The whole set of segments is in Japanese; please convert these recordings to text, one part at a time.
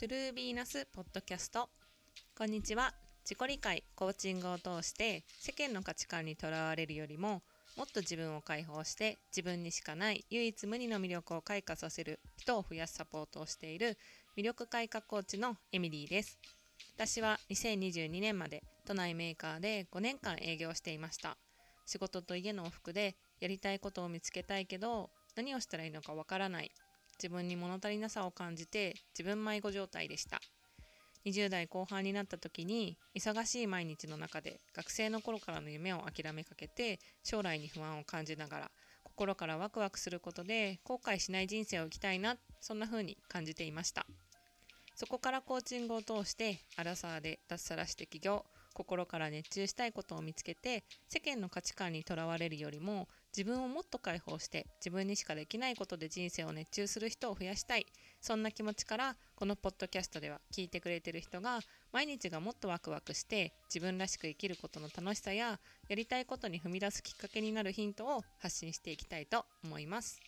トゥルービーナスポッドキャスト。こんにちは。自己理解コーチングを通して世間の価値観にとらわれるよりももっと自分を解放して自分にしかない唯一無二の魅力を開花させる人を増やすサポートをしている魅力開花コーチのエミリーです。私は2022年まで都内メーカーで5年間営業していました。仕事と家の往復でやりたいことを見つけたいけど何をしたらいいのかわからない。自分に物足りなさを感じて自分迷子状態でした。20代後半になった時に忙しい毎日の中で学生の頃からの夢を諦めかけて将来に不安を感じながら心からワクワクすることで後悔しない人生を生きたいなそんな風に感じていました。そこからコーチングを通してアラサーで脱サラして起業心から熱中したいことを見つけて世間の価値観にとらわれるよりも自分をもっと解放して自分にしかできないことで人生を熱中する人を増やしたいそんな気持ちからこのポッドキャストでは聞いてくれてる人が毎日がもっとワクワクして自分らしく生きることの楽しさややりたいことに踏み出すきっかけになるヒントを発信していきたいと思います。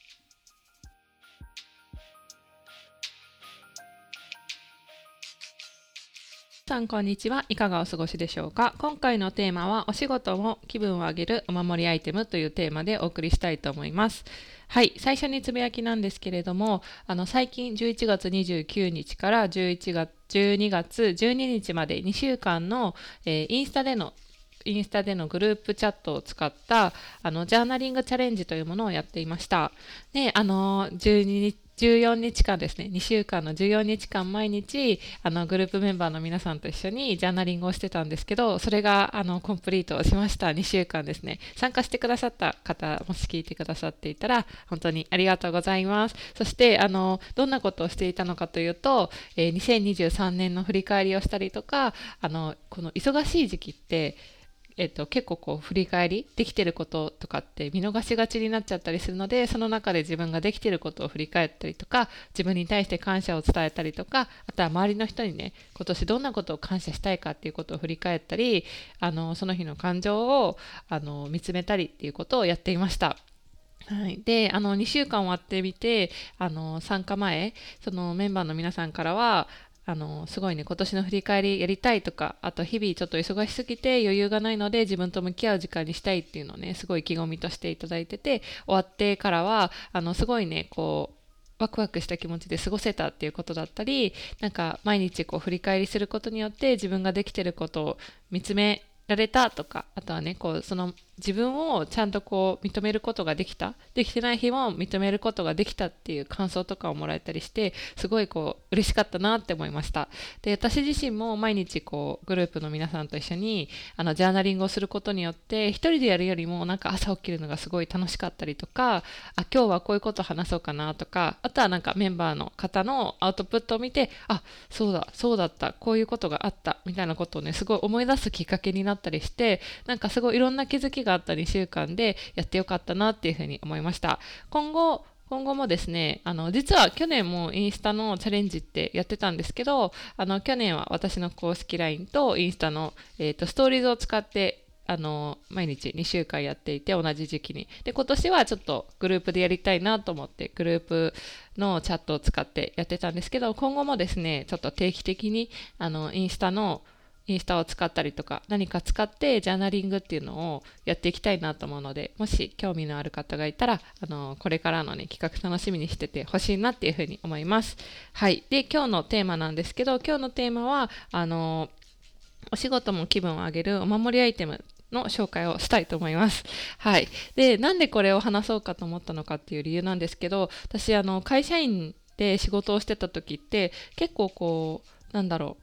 さんこんにちは。いかがお過ごしでしょうか？今回のテーマはお仕事も気分を上げるお守りアイテムというテーマでお送りしたいと思います。はい。最初につぶやきなんですけれども、あの、最近11月29日から11月、12月12日まで2週間の、えー、インスタでのインスタでのグループチャットを使ったあのジャーナリングチャレンジというものをやっていました。で、あの12 14日間ですね、2週間の14日間毎日、あの、グループメンバーの皆さんと一緒にジャーナリングをしてたんですけど、それが、あの、コンプリートしました。2週間ですね。参加してくださった方、もし聞いてくださっていたら、本当にありがとうございます。そして、あの、どんなことをしていたのかというと、えー、2023年の振り返りをしたりとか、あの、この忙しい時期って、えっと、結構こう振り返りできてることとかって見逃しがちになっちゃったりするのでその中で自分ができてることを振り返ったりとか自分に対して感謝を伝えたりとかあとは周りの人にね今年どんなことを感謝したいかっていうことを振り返ったりあのその日の感情をあの見つめたりっていうことをやっていました。はい、であの2週間終わってみてあの参加前そのメンバーの皆さんからはあの、すごいね、今年の振り返りやりたいとか、あと日々ちょっと忙しすぎて余裕がないので自分と向き合う時間にしたいっていうのをね、すごい意気込みとしていただいてて、終わってからは、あの、すごいね、こう、ワクワクした気持ちで過ごせたっていうことだったり、なんか毎日こう振り返りすることによって自分ができてることを見つめられたとか、あとはね、こう、その自分をちゃんとこう認めることができた。できてない日も認めることができたっていう感想とかをもらえたりして、すごいこう、嬉しかったなって思いました。で、私自身も毎日こう、グループの皆さんと一緒に、あの、ジャーナリングをすることによって、一人でやるよりもなんか朝起きるのがすごい楽しかったりとか、あ、今日はこういうこと話そうかなとか、あとはなんかメンバーの方のアウトプットを見て、あ、そうだ、そうだった、こういうことがあった、みたいなことをね、すごい思い出すきっかけになったりして、なんかすごいいろんな気づきがあった2週間でやってよかったなっていうふうに思いました。今後、今後もですね、あの、実は去年もインスタのチャレンジってやってたんですけど、あの、去年は私の公式 LINE とインスタの、えっ、ー、と、ストーリーズを使ってあの、毎日2週間やっていて、同じ時期に。で、今年はちょっとグループでやりたいなと思って、グループのチャットを使ってやってたんですけど、今後もですね、ちょっと定期的に、あの、インスタのインスタを使ったりとか、何か使ってジャーナリングっていうのをやっていきたいなと思うので、もし興味のある方がいたら、あの、これからのね、企画楽しみにしててほしいなっていうふうに思います。はい。で、今日のテーマなんですけど、今日のテーマは、あの、お仕事も気分を上げるお守りアイテムの紹介をしたいと思います。はい。で、なんでこれを話そうかと思ったのかっていう理由なんですけど、私、あの、会社員で仕事をしてた時って、結構こう、なんだろう、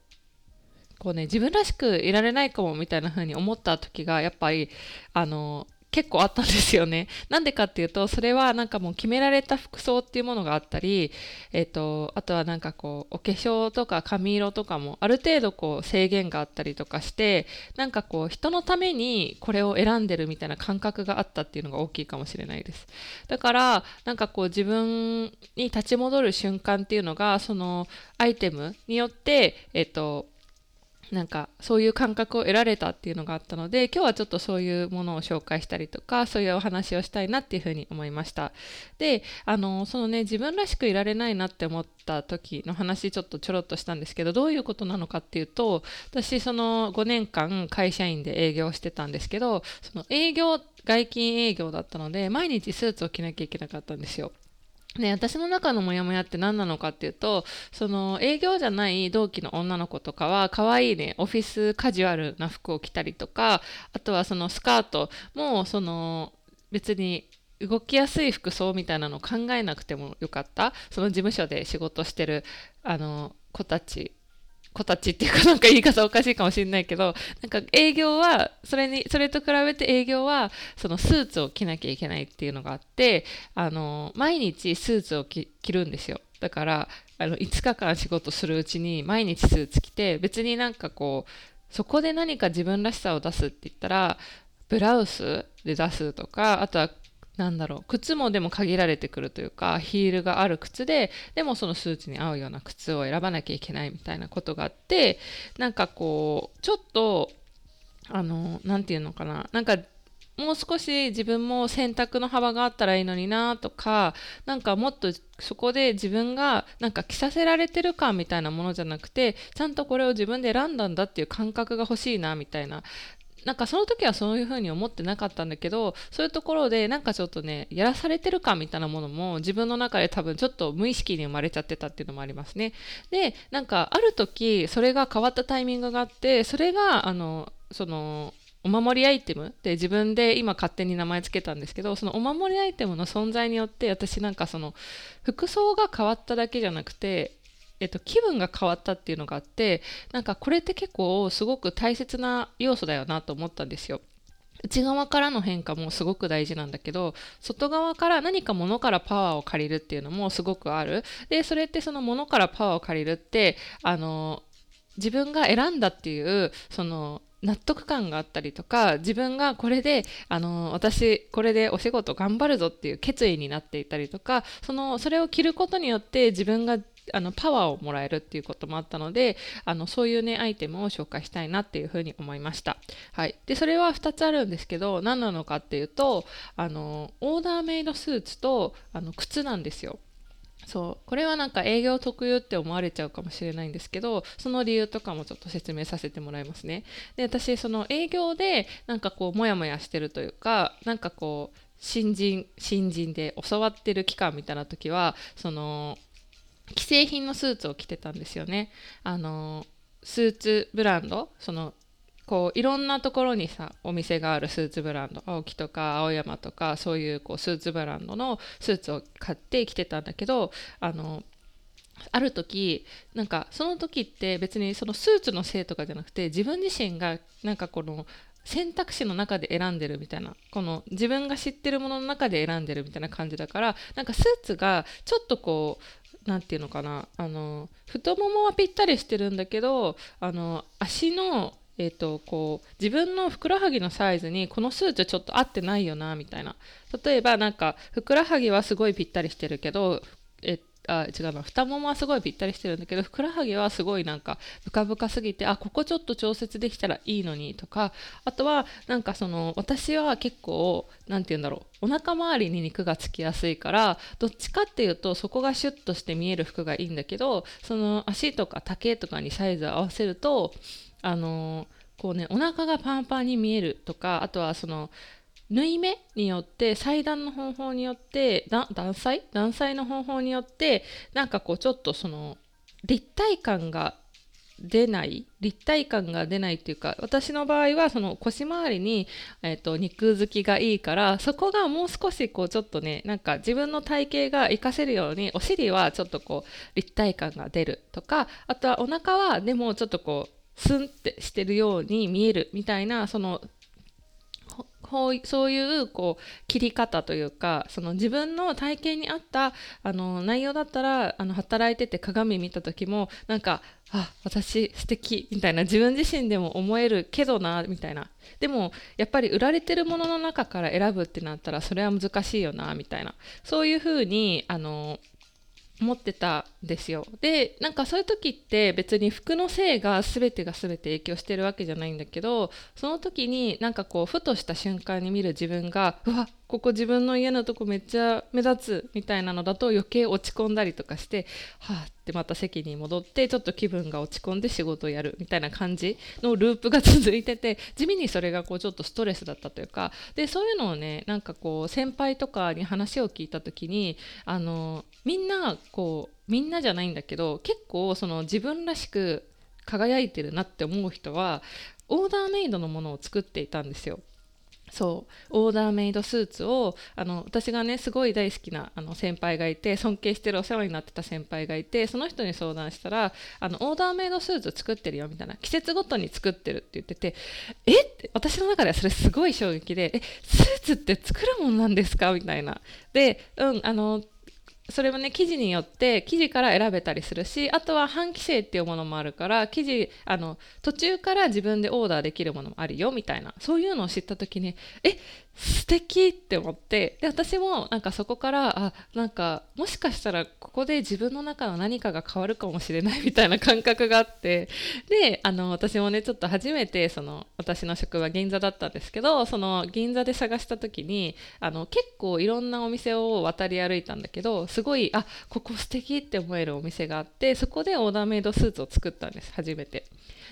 こうね、自分らしくいられないかもみたいな風に思った時が、やっぱり、あの、結構あったんですよね。なんでかっていうと、それはなんかもう決められた服装っていうものがあったり、えっ、ー、と、あとはなんかこう、お化粧とか髪色とかもある程度こう制限があったりとかして、なんかこう、人のためにこれを選んでるみたいな感覚があったっていうのが大きいかもしれないです。だから、なんかこう自分に立ち戻る瞬間っていうのが、そのアイテムによって、えっ、ー、と、なんかそういう感覚を得られたっていうのがあったので今日はちょっとそういうものを紹介したりとかそういうお話をしたいなっていうふうに思いました。であのそのね自分らしくいられないなって思った時の話ちょっとちょろっとしたんですけどどういうことなのかっていうと私その5年間会社員で営業してたんですけどその営業外勤営業だったので毎日スーツを着なきゃいけなかったんですよ。ね、私の中のモヤモヤって何なのかっていうとその営業じゃない同期の女の子とかは可愛いねオフィスカジュアルな服を着たりとかあとはそのスカートもその別に動きやすい服装みたいなのを考えなくてもよかった。その事務所で仕事してるあの子たち子たちっていうかなんか言い方おかしいかもしれないけどなんか営業はそれにそれと比べて営業はそのスーツを着なきゃいけないっていうのがあってあの毎日スーツを着るんですよ。だからあの5日間仕事するうちに毎日スーツ着て別になんかこうそこで何か自分らしさを出すって言ったらブラウスで出すとかあとはなんだろう靴もでも限られてくるというかヒールがある靴ででもそのスーツに合うような靴を選ばなきゃいけないみたいなことがあってなんかこうちょっとあの何て言うのかななんかもう少し自分も選択の幅があったらいいのになとかなんかもっとそこで自分がなんか着させられてる感みたいなものじゃなくてちゃんとこれを自分で選んだんだっていう感覚が欲しいなみたいななんかその時はそういうふうに思ってなかったんだけどそういうところでなんかちょっとねやらされてる感みたいなものも自分の中で多分ちょっと無意識に生まれちゃってたっていうのもありますね。でなんかある時それが変わったタイミングがあってそれがあのそのお守りアイテムって自分で今勝手に名前つけたんですけどそのお守りアイテムの存在によって私なんかその服装が変わっただけじゃなくてえっと、気分が変わったっていうのがあってなんかこれって結構すごく大切な要素だよなと思ったんですよ。内側からの変化もすごく大事なんだけど外側から何か物からパワーを借りるっていうのもすごくあるでそれってその物からパワーを借りるってあの自分が選んだっていうその納得感があったりとか自分がこれであの私これでお仕事頑張るぞっていう決意になっていたりとかそのそれを着ることによって自分があのパワーをもらえるっていうこともあったのであのそういうねアイテムを紹介したいなっていうふうに思いました、はい、でそれは2つあるんですけど何なのかっていうとあのオーダーメイドスーツとあの靴なんですよ。そう。これはなんか営業特有って思われちゃうかもしれないんですけどその理由とかもちょっと説明させてもらいますね。で私その営業でなんかこうモヤモヤしてるというかなんかこう新人新人で教わってる期間みたいな時はその既製品のスーツを着てたんですよね。あのスーツブランドそのこういろんなところにさお店があるスーツブランド青木とか青山とかそういうこうスーツブランドのスーツを買って着てたんだけどあのある時なんかその時って別にそのスーツのせいとかじゃなくて自分自身がなんかこの選択肢の中で選んでるみたいなこの自分が知ってるものの中で選んでるみたいな感じだからなんかスーツがちょっとこう何て言うのかな。あの太ももはぴったりしてるんだけどあの足のえーと、こう自分のふくらはぎのサイズにこのスーツちょっと合ってないよなみたいな。例えばなんかふくらはぎはすごいぴったりしてるけどえあ違うな。太ももはすごいぴったりしてるんだけどふくらはぎはすごいなんかブカブカすぎてあここちょっと調節できたらいいのにとかあとはなんかその私は結構何て言うんだろう。お腹周りに肉がつきやすいからどっちかっていうとそこがシュッとして見える服がいいんだけどその足とか丈とかにサイズを合わせるとあのこうねお腹がパンパンに見えるとかあとはその縫い目によって裁断の方法によって断裁？断裁の方法によってなんかこうちょっとその立体感が出ない？立体感が出ないっていうか私の場合はその腰回りに、えーと、肉付きがいいからそこがもう少しこうちょっとねなんか自分の体型が活かせるようにお尻はちょっとこう立体感が出るとかあとはお腹はでもちょっとこうスンってしてるように見えるみたいなそのそういうこう切り方というかその自分の体型に合ったあの内容だったらあの働いてて鏡見た時もなんかあ私素敵みたいな自分自身でも思えるけどなみたいな。でもやっぱり売られてるものの中から選ぶってなったらそれは難しいよなみたいな。そういうふうにあの思ってたんですよ。でなんかそういう時って別に服のせいが全てが全て影響してるわけじゃないんだけどその時になんかこうふとした瞬間に見る自分がうわここ自分の家のとこめっちゃ目立つみたいなのだと余計落ち込んだりとかしてはあってまた席に戻ってちょっと気分が落ち込んで仕事をやるみたいな感じのループが続いてて地味にそれがこうちょっとストレスだったというかでそういうのをねなんかこう先輩とかに話を聞いた時にあのみんなこうみんなじゃないんだけど結構その自分らしく輝いてるなって思う人はオーダーメイドのものを作っていたんですよ。そう。オーダーメイドスーツをあの私がねすごい大好きなあの先輩がいて尊敬してるお世話になってた先輩がいてその人に相談したらあのオーダーメイドスーツ作ってるよみたいな季節ごとに作ってるって言っててえ？って私の中ではそれすごい衝撃でえ？スーツって作るもんなんですか？みたいな。でうんあのそれはね記事によって記事から選べたりするしあとは半規制っていうものもあるから記事あの途中から自分でオーダーできるものもあるよみたいな。そういうのを知った時にえ素敵って思ってで私もなんかそこからあなんかもしかしたらここで自分の中の何かが変わるかもしれないみたいな感覚があってであの私もねちょっと初めてその私の職場銀座だったんですけどその銀座で探した時にあの結構いろんなお店を渡り歩いたんだけどすごいあここ素敵って思えるお店があってそこでオーダーメイドスーツを作ったんです初めて。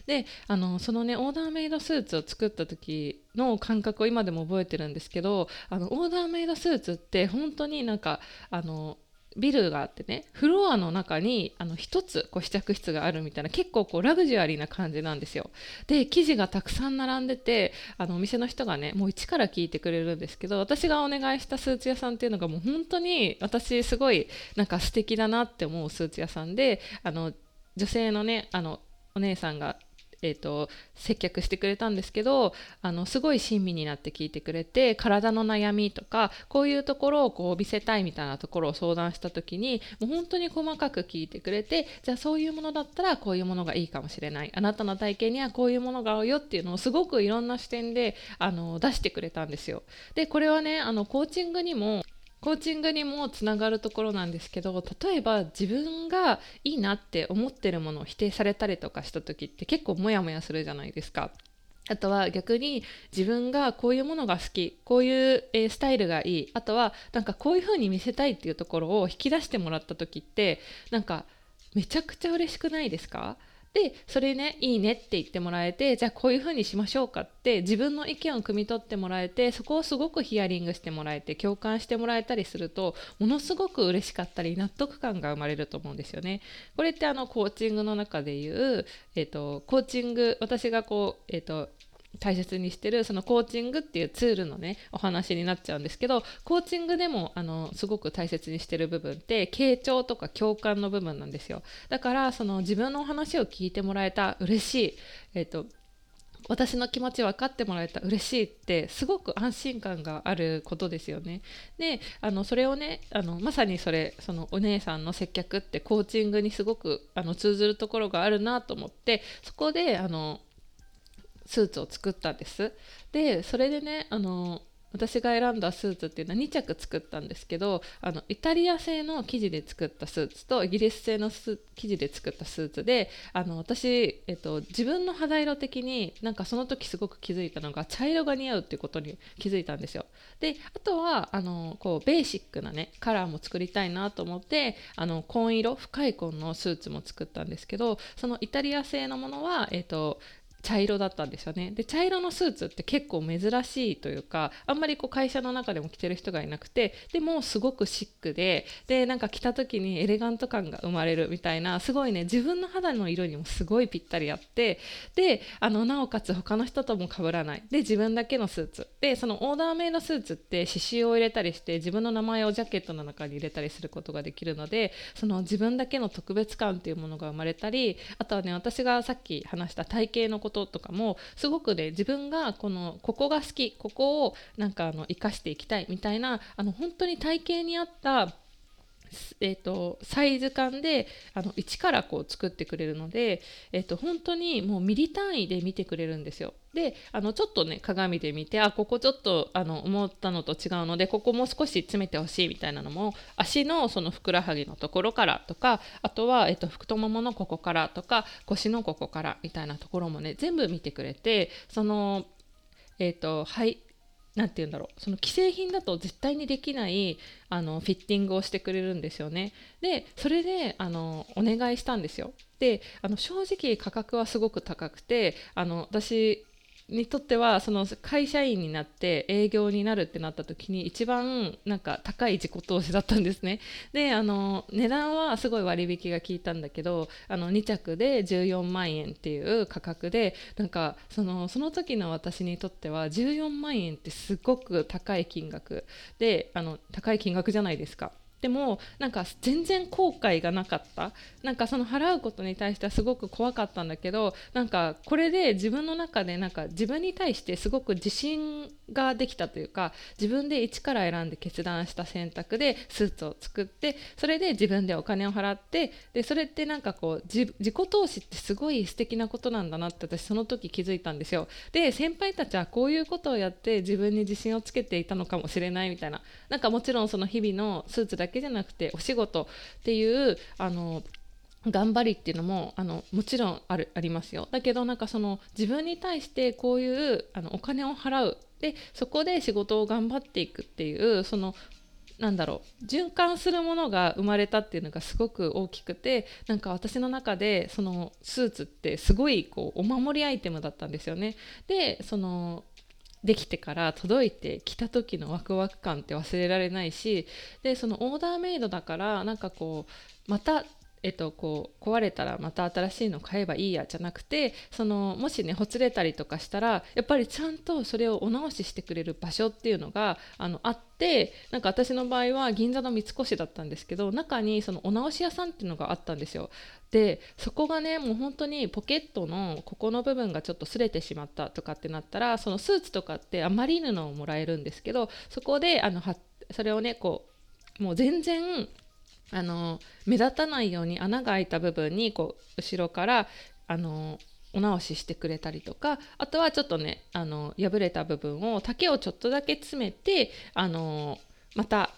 であのそのねオーダーメイドスーツを作った時の感覚を今でも覚えてるんですけどあのオーダーメイドスーツって本当になんかあのビルがあってねフロアの中にあの1つこう試着室があるみたいな結構こうラグジュアリーな感じなんですよ。で生地がたくさん並んでてあのお店の人がねもう一から聞いてくれるんですけど私がお願いしたスーツ屋さんっていうのがもう本当に私すごいなんか素敵だなって思うスーツ屋さんであの女性のねあのお姉さんがえーと、接客してくれたんですけどあのすごい親身になって聞いてくれて体の悩みとかこういうところをこう見せたいみたいなところを相談した時にもう本当に細かく聞いてくれてじゃあそういうものだったらこういうものがいいかもしれないあなたの体験にはこういうものが合うよっていうのをすごくいろんな視点であの出してくれたんですよ。でこれはねあのコーチングにもコーチングにもつながるところなんですけど例えば自分がいいなって思ってるものを否定されたりとかした時って結構モヤモヤするじゃないですか。あとは逆に自分がこういうものが好きこういう、スタイルがいいあとはなんかこういう風に見せたいっていうところを引き出してもらった時ってなんかめちゃくちゃ嬉しくないですか？でそれねいいねって言ってもらえてじゃあこういうふうにしましょうかって自分の意見を汲み取ってもらえてそこをすごくヒアリングしてもらえて共感してもらえたりするとものすごく嬉しかったり納得感が生まれると思うんですよね。これってあのコーチングの中でいう、えーと、コーチング私がこう、えーと大切にしてるそのコーチングっていうツールのねお話になっちゃうんですけどコーチングでもあのすごく大切にしてる部分って傾聴とか共感の部分なんですよだからその自分のお話を聞いてもらえた嬉しい、えーと、私の気持ち分かってもらえた嬉しいってすごく安心感があることですよね。であのそれをねあのまさにそれそのお姉さんの接客ってコーチングにすごくあの通ずるところがあるなと思ってそこであのスーツを作ったんですでそれでねあの私が選んだスーツっていうのは2着作ったんですけどあのイタリア製の生地で作ったスーツとイギリス製の生地で作ったスーツであの私、えっと、自分の肌色的になんかその時すごく気づいたのが茶色が似合うっていうことに気づいたんですよ。であとはあのこうベーシックなねカラーも作りたいなと思ってあの紺色深い紺のスーツも作ったんですけどそのイタリア製のものは、えっと茶色だったんですよね。で茶色のスーツって結構珍しいというかあんまりこう会社の中でも着てる人がいなくてでもすごくシックででなんか着た時にエレガント感が生まれるみたいなすごいね自分の肌の色にもすごいぴったりあってであのなおかつ他の人とも被らない。で自分だけのスーツ。でそのオーダーメイドスーツって刺繍を入れたりして自分の名前をジャケットの中に入れたりすることができるのでその自分だけの特別感っていうものが生まれたりあとはね私がさっき話した体型のことこととかもすごくね自分がこのここが好きここをなんかあの生かしていきたいみたいなあの本当に体型に合ったえーと、サイズ感であの一からこう作ってくれるので、えーと、本当にもうミリ単位で見てくれるんですよ。であのちょっとね鏡で見てあここちょっとあの思ったのと違うのでここもう少し詰めてほしいみたいなのも足のそのふくらはぎのところからとかあとは、えーと、太もものここからとか腰のここからみたいなところもね全部見てくれてそのえーとはい、何て言うんだろう。その既製品だと絶対にできないあのフィッティングをしてくれるんですよね。でそれであのお願いしたんですよ。であの正直価格はすごく高くてあの私にとってはその会社員になって営業になるってなった時に一番なんか高い自己投資だったんですねであの値段はすごい割引が効いたんだけどあの2着で14万円っていう価格でなんかそのその時の私にとっては14万円ってすごく高い金額であの高い金額じゃないですか。でもなんか全然後悔がなかった。なんかその払うことに対してはすごく怖かったんだけどなんかこれで自分の中でなんか自分に対してすごく自信ができたというか自分で一から選んで決断した選択でスーツを作ってそれで自分でお金を払ってでそれってなんかこう自己投資ってすごい素敵なことなんだなって私その時気づいたんですよ。で先輩たちはこういうことをやって自分に自信をつけていたのかもしれないみたいな。なんかもちろんその日々のスーツだけじゃなくてお仕事っていうあの頑張りっていうのもあのもちろんあるありますよ。だけどなんかその自分に対してこういうあのお金を払うでそこで仕事を頑張っていくっていうそのなんだろう循環するものが生まれたっていうのがすごく大きくてなんか私の中でそのスーツってすごいこうお守りアイテムだったんですよね。でそのできてから届いて来た時のワクワク感って忘れられないしでそのオーダーメイドだからなんかこうまたえっと、こう壊れたらまた新しいの買えばいいやじゃなくてそのもしねほつれたりとかしたらやっぱりちゃんとそれをお直ししてくれる場所っていうのがあのあってなんか私の場合は銀座の三越だったんですけど中にそのお直し屋さんっていうのがあったんですよ。でそこがねもう本当にポケットのここの部分がちょっと擦れてしまったとかってなったらそのスーツとかってあまり布をもらえるんですけどそこであのそれをねこうもう全然あの目立たないように穴が開いた部分にこう後ろからあのお直ししてくれたりとかあとはちょっとねあの破れた部分を丈をちょっとだけ詰めてあのまた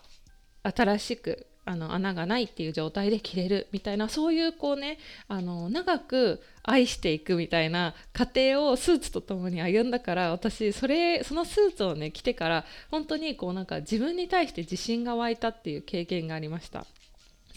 新しくあの穴がないっていう状態で着れるみたいなそういうこうねあの長く愛していくみたいな過程をスーツとともに歩んだから私それそのスーツをね着てから本当にこうなんか自分に対して自信が湧いたっていう経験がありました。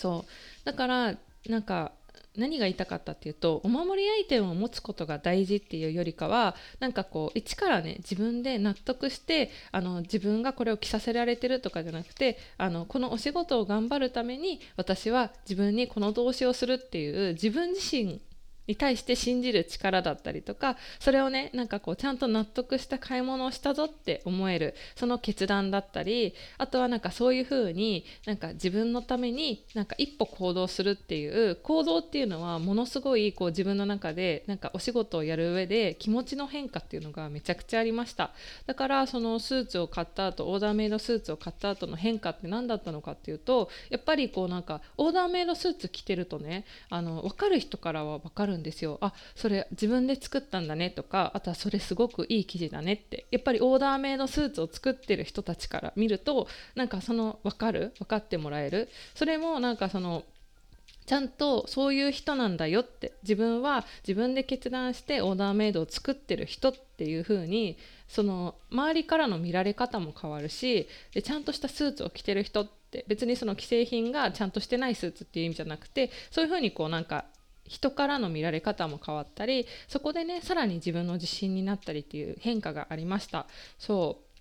そう。だからなんか何が言いたかったっていうとお守りアイテムを持つことが大事っていうよりかはなんかこう一からね自分で納得してあの自分がこれを着させられてるとかじゃなくてあのこのお仕事を頑張るために私は自分にこの動詞をするっていう自分自身に対して信じる力だったりとかそれをねなんかこうちゃんと納得した買い物をしたぞって思えるその決断だったりあとはなんかそういうふうになんか自分のためになんか一歩行動するっていう行動っていうのはものすごいこう自分の中でなんかお仕事をやる上で気持ちの変化っていうのがめちゃくちゃありました。だからそのスーツを買った後オーダーメイドスーツを買った後の変化って何だったのかっていうとやっぱりこうなんかオーダーメイドスーツ着てるとねあの分かる人からは分かるるんですよ。あそれ自分で作ったんだね。とかあとはそれすごくいい生地だね。って。やっぱりオーダーメイドスーツを作ってる人たちから見るとなんかその分かる？分かってもらえる？それもなんかそのちゃんとそういう人なんだよ。って。自分は自分で決断してオーダーメイドを作ってる人っていう風にその周りからの見られ方も変わるしでちゃんとしたスーツを着てる人って。別にその既製品がちゃんとしてないスーツっていう意味じゃなくてそういう風にこうなんか人からの見られ方も変わったりそこでねさらに自分の自信になったりっていう変化がありました。そう。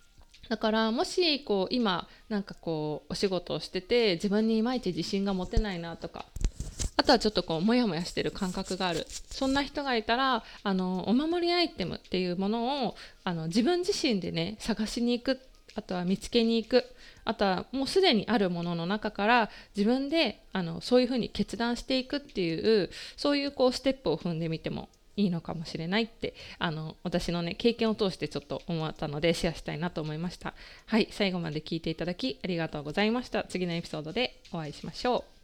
だからもしこう今なんかこうお仕事をしてて自分にいまいち自信が持てないなとかあとはちょっとこうモヤモヤしてる感覚がある。そんな人がいたらあのお守りアイテムっていうものをあの自分自身でね探しに行くあとは見つけに行く。あとはもうすでにあるものの中から自分であのそういうふうに決断していくっていうそういうこうステップを踏んでみてもいいのかもしれないってあの私のね経験を通してちょっと思ったのでシェアしたいなと思いました。はい最後まで聞いていただきありがとうございました。次のエピソードでお会いしましょう。